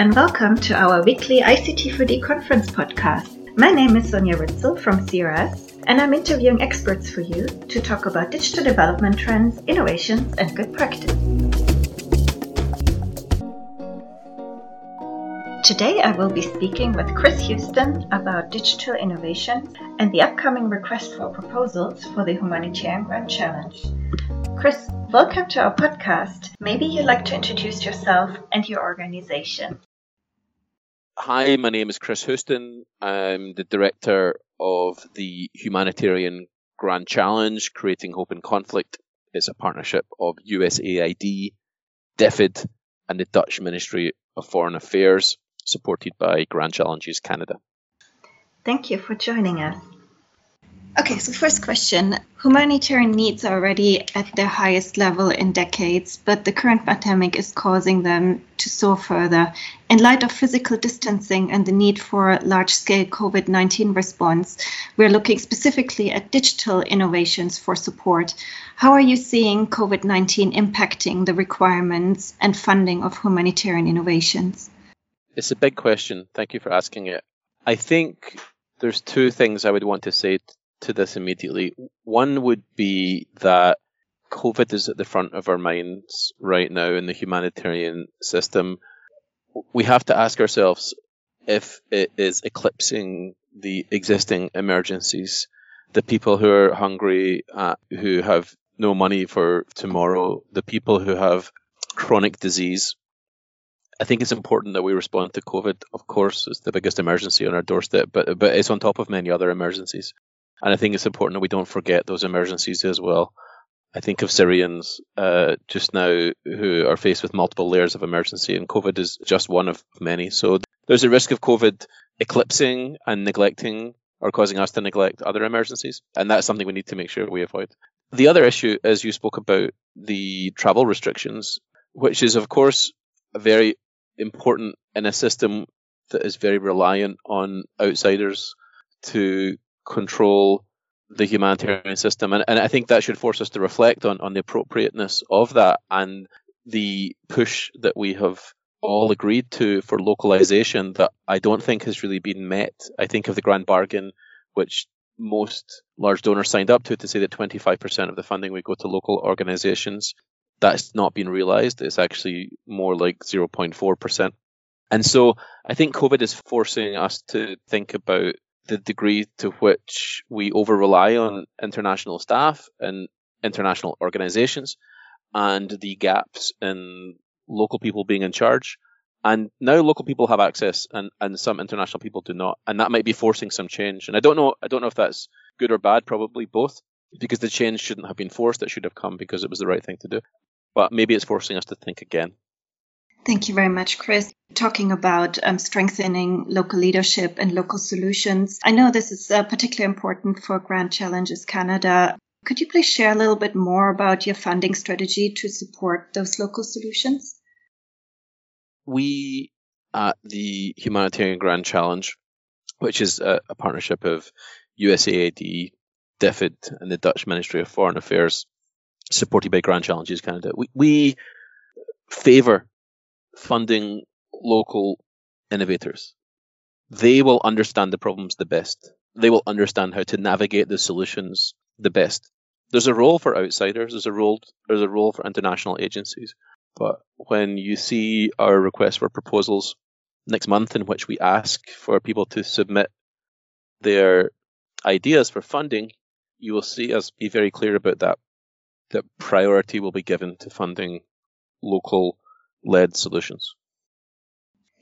and welcome to our weekly ICT4D conference podcast. My name is Sonia Ritzel from CRS, and I'm interviewing experts for you to talk about digital development trends, innovations, and good practice. Today I will be speaking with Chris Houston about digital innovation and the upcoming request for proposals for the Humanitarian Grand Challenge. Chris, welcome to our podcast. Maybe you'd like to introduce yourself and your organization. Hi, my name is Chris Houston. I'm the director of the Humanitarian Grand Challenge, Creating Hope in Conflict. It's a partnership of USAID, DFID, and the Dutch Ministry of Foreign Affairs, supported by Grand Challenges Canada. Thank you for joining us. Okay, so first question. Humanitarian needs are already at their highest level in decades, but the current pandemic is causing them to soar further. In light of physical distancing and the need for large scale COVID 19 response, we're looking specifically at digital innovations for support. How are you seeing COVID 19 impacting the requirements and funding of humanitarian innovations? It's a big question. Thank you for asking it. I think there's two things I would want to say to this immediately. One would be that COVID is at the front of our minds right now in the humanitarian system. We have to ask ourselves if it is eclipsing the existing emergencies. The people who are hungry, uh, who have no money for tomorrow, the people who have chronic disease. I think it's important that we respond to COVID. Of course, it's the biggest emergency on our doorstep, but but it's on top of many other emergencies. And I think it's important that we don't forget those emergencies as well. I think of Syrians uh, just now who are faced with multiple layers of emergency, and COVID is just one of many. So there's a risk of COVID eclipsing and neglecting or causing us to neglect other emergencies. And that's something we need to make sure we avoid. The other issue, as you spoke about, the travel restrictions, which is, of course, very important in a system that is very reliant on outsiders to control the humanitarian system. And, and I think that should force us to reflect on, on the appropriateness of that and the push that we have all agreed to for localization that I don't think has really been met. I think of the grand bargain, which most large donors signed up to, to say that 25% of the funding would go to local organizations. That's not been realized. It's actually more like 0.4%. And so I think COVID is forcing us to think about the degree to which we over rely on international staff and international organizations and the gaps in local people being in charge. And now local people have access and, and some international people do not. And that might be forcing some change. And I don't know I don't know if that's good or bad, probably both, because the change shouldn't have been forced, it should have come because it was the right thing to do. But maybe it's forcing us to think again. Thank you very much, Chris. Talking about um, strengthening local leadership and local solutions. I know this is uh, particularly important for Grand Challenges Canada. Could you please share a little bit more about your funding strategy to support those local solutions? We at the Humanitarian Grand Challenge, which is a, a partnership of USAID, DFID, and the Dutch Ministry of Foreign Affairs, supported by Grand Challenges Canada, we, we favour funding local innovators. They will understand the problems the best. They will understand how to navigate the solutions the best. There's a role for outsiders. There's a role. There's a role for international agencies. But when you see our request for proposals next month, in which we ask for people to submit their ideas for funding, you will see us be very clear about that. That priority will be given to funding local led solutions.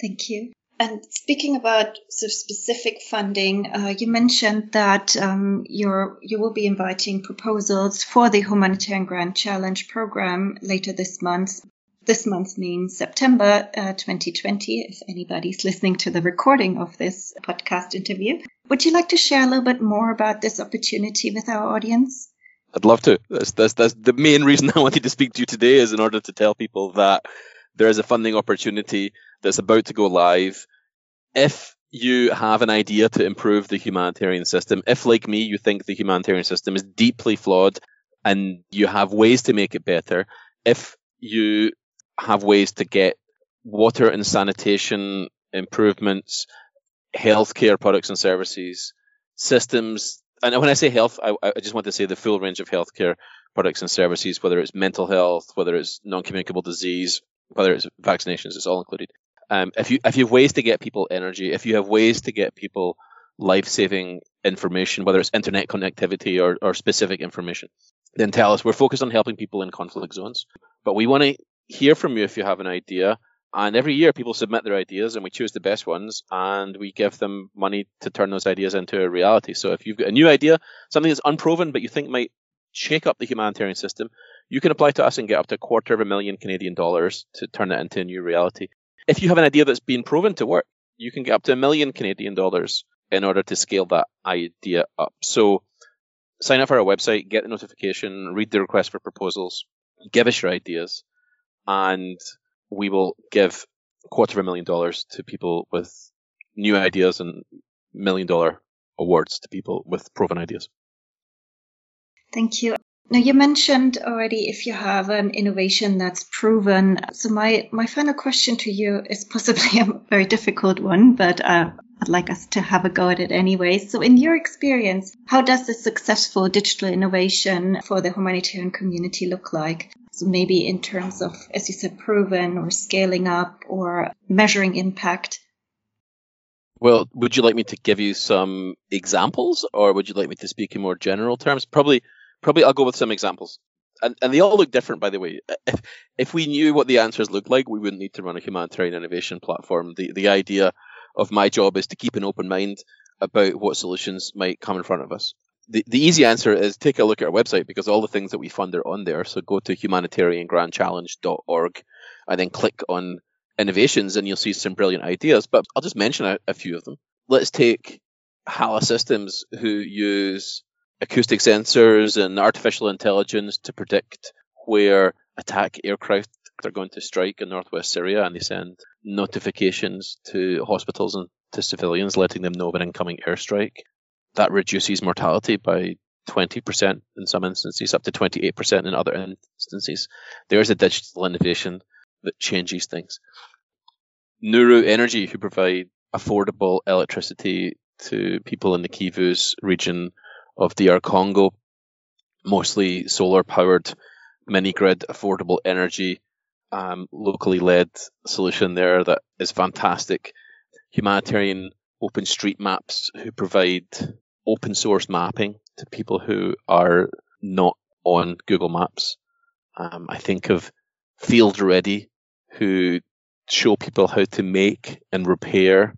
Thank you. And speaking about sort of specific funding, uh, you mentioned that um, you're you will be inviting proposals for the Humanitarian Grand Challenge program later this month. This month means September uh, 2020. If anybody's listening to the recording of this podcast interview, would you like to share a little bit more about this opportunity with our audience? I'd love to. That's, that's, that's the main reason I wanted to speak to you today is in order to tell people that there is a funding opportunity that's about to go live. If you have an idea to improve the humanitarian system, if, like me, you think the humanitarian system is deeply flawed and you have ways to make it better, if you have ways to get water and sanitation improvements, healthcare products and services, systems. And when I say health, I, I just want to say the full range of healthcare products and services, whether it's mental health, whether it's non-communicable disease, whether it's vaccinations, it's all included. Um, if you if you have ways to get people energy, if you have ways to get people life-saving information, whether it's internet connectivity or, or specific information, then tell us. We're focused on helping people in conflict zones, but we want to hear from you if you have an idea. And every year, people submit their ideas, and we choose the best ones, and we give them money to turn those ideas into a reality. So, if you've got a new idea, something that's unproven but you think might shake up the humanitarian system, you can apply to us and get up to a quarter of a million Canadian dollars to turn it into a new reality. If you have an idea that's been proven to work, you can get up to a million Canadian dollars in order to scale that idea up. So, sign up for our website, get the notification, read the request for proposals, give us your ideas, and we will give a quarter of a million dollars to people with new ideas and million dollar awards to people with proven ideas. Thank you. Now you mentioned already if you have an innovation that's proven. So my my final question to you is possibly a very difficult one, but uh, I'd like us to have a go at it anyway. So in your experience, how does a successful digital innovation for the humanitarian community look like? So maybe in terms of, as you said, proven or scaling up or measuring impact. Well, would you like me to give you some examples or would you like me to speak in more general terms? Probably, probably I'll go with some examples. And, and they all look different, by the way. If, if we knew what the answers looked like, we wouldn't need to run a humanitarian innovation platform. The, the idea of my job is to keep an open mind about what solutions might come in front of us the, the easy answer is take a look at our website because all the things that we fund are on there. So go to humanitariangrandchallenge.org and then click on innovations and you'll see some brilliant ideas. But I'll just mention a, a few of them. Let's take HALA Systems who use acoustic sensors and artificial intelligence to predict where attack aircraft are going to strike in northwest Syria and they send notifications to hospitals and to civilians letting them know of an incoming airstrike that reduces mortality by 20% in some instances, up to 28% in other instances. There's a digital innovation that changes things. Nuru Energy, who provide affordable electricity to people in the Kivus region of DR Congo, mostly solar powered mini grid affordable energy, um, locally led solution there that is fantastic. Humanitarian Open Street Maps, who provide open source mapping to people who are not on Google Maps. Um, I think of Field Ready, who show people how to make and repair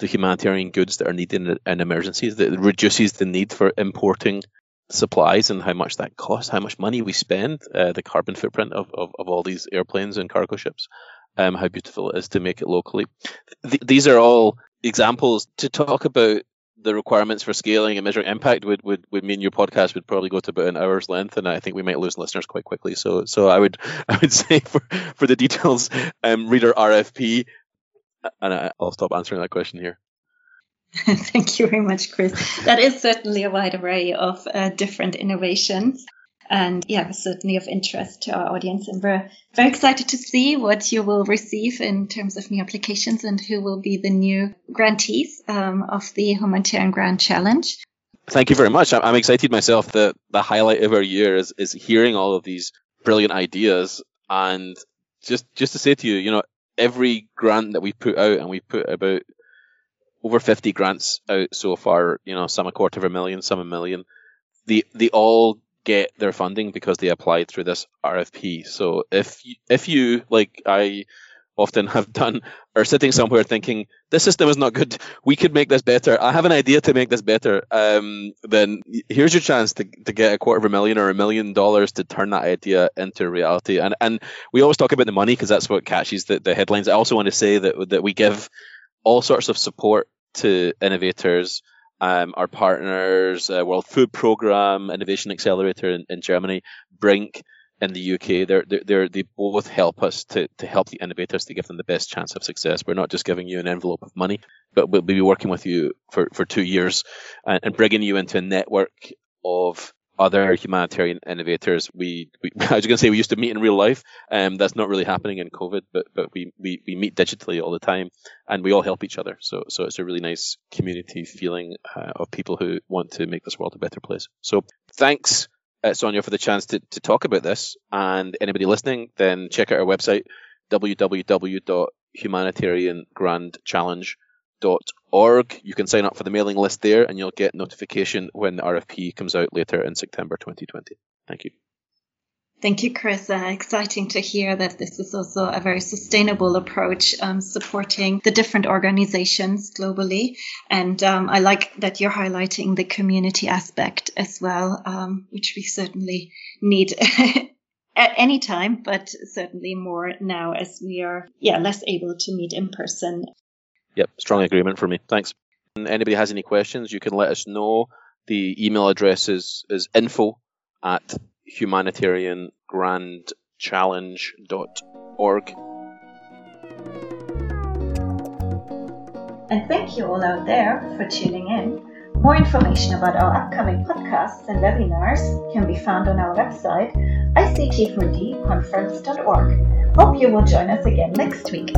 the humanitarian goods that are needed in, emergencies. That reduces the need for importing supplies and how much that costs, how much money we spend, uh, the carbon footprint of, of, of, all these airplanes and cargo ships, um, how beautiful it is to make it locally. Th- these are all examples to talk about the requirements for scaling and measuring impact would, would, would mean your podcast would probably go to about an hour's length, and I think we might lose listeners quite quickly. So so I would I would say for, for the details, um, read our RFP, and I, will stop answering that question here. Thank you very much, Chris. That is certainly a wide array of uh, different innovations. And yeah, certainly of interest to our audience. And we're very excited to see what you will receive in terms of new applications and who will be the new grantees um, of the Humanitarian Grand Challenge. Thank you very much. I'm excited myself. The, the highlight of our year is, is hearing all of these brilliant ideas. And just, just to say to you, you know, every grant that we put out, and we put about over 50 grants out so far, you know, some a quarter of a million, some a million, they, they all get their funding because they applied through this RFP. So if you, if you like I often have done are sitting somewhere thinking this system is not good, we could make this better. I have an idea to make this better. Um, then here's your chance to, to get a quarter of a million or a million dollars to turn that idea into reality. And and we always talk about the money because that's what catches the, the headlines. I also want to say that that we give all sorts of support to innovators um, our partners, uh, World Food Program, Innovation Accelerator in, in Germany, Brink in the UK, they're, they're, they're, both help us to, to help the innovators to give them the best chance of success. We're not just giving you an envelope of money, but we'll be working with you for, for two years and, and bringing you into a network of other humanitarian innovators. We, we I was going to say we used to meet in real life. Um, that's not really happening in COVID, but but we, we, we meet digitally all the time, and we all help each other. So so it's a really nice community feeling uh, of people who want to make this world a better place. So thanks. Uh, Sonia, for the chance to, to talk about this. And anybody listening, then check out our website, www.humanitariangrandchallenge.com org. You can sign up for the mailing list there and you'll get notification when the RFP comes out later in September 2020. Thank you. Thank you, Chris. Uh, exciting to hear that this is also a very sustainable approach, um, supporting the different organizations globally. And um, I like that you're highlighting the community aspect as well, um, which we certainly need at any time, but certainly more now as we are, yeah, less able to meet in person. Yep, strong agreement for me. Thanks. And anybody has any questions, you can let us know. The email address is, is info at humanitariangrandchallenge.org. And thank you all out there for tuning in. More information about our upcoming podcasts and webinars can be found on our website, ict4dconference.org. Hope you will join us again next week.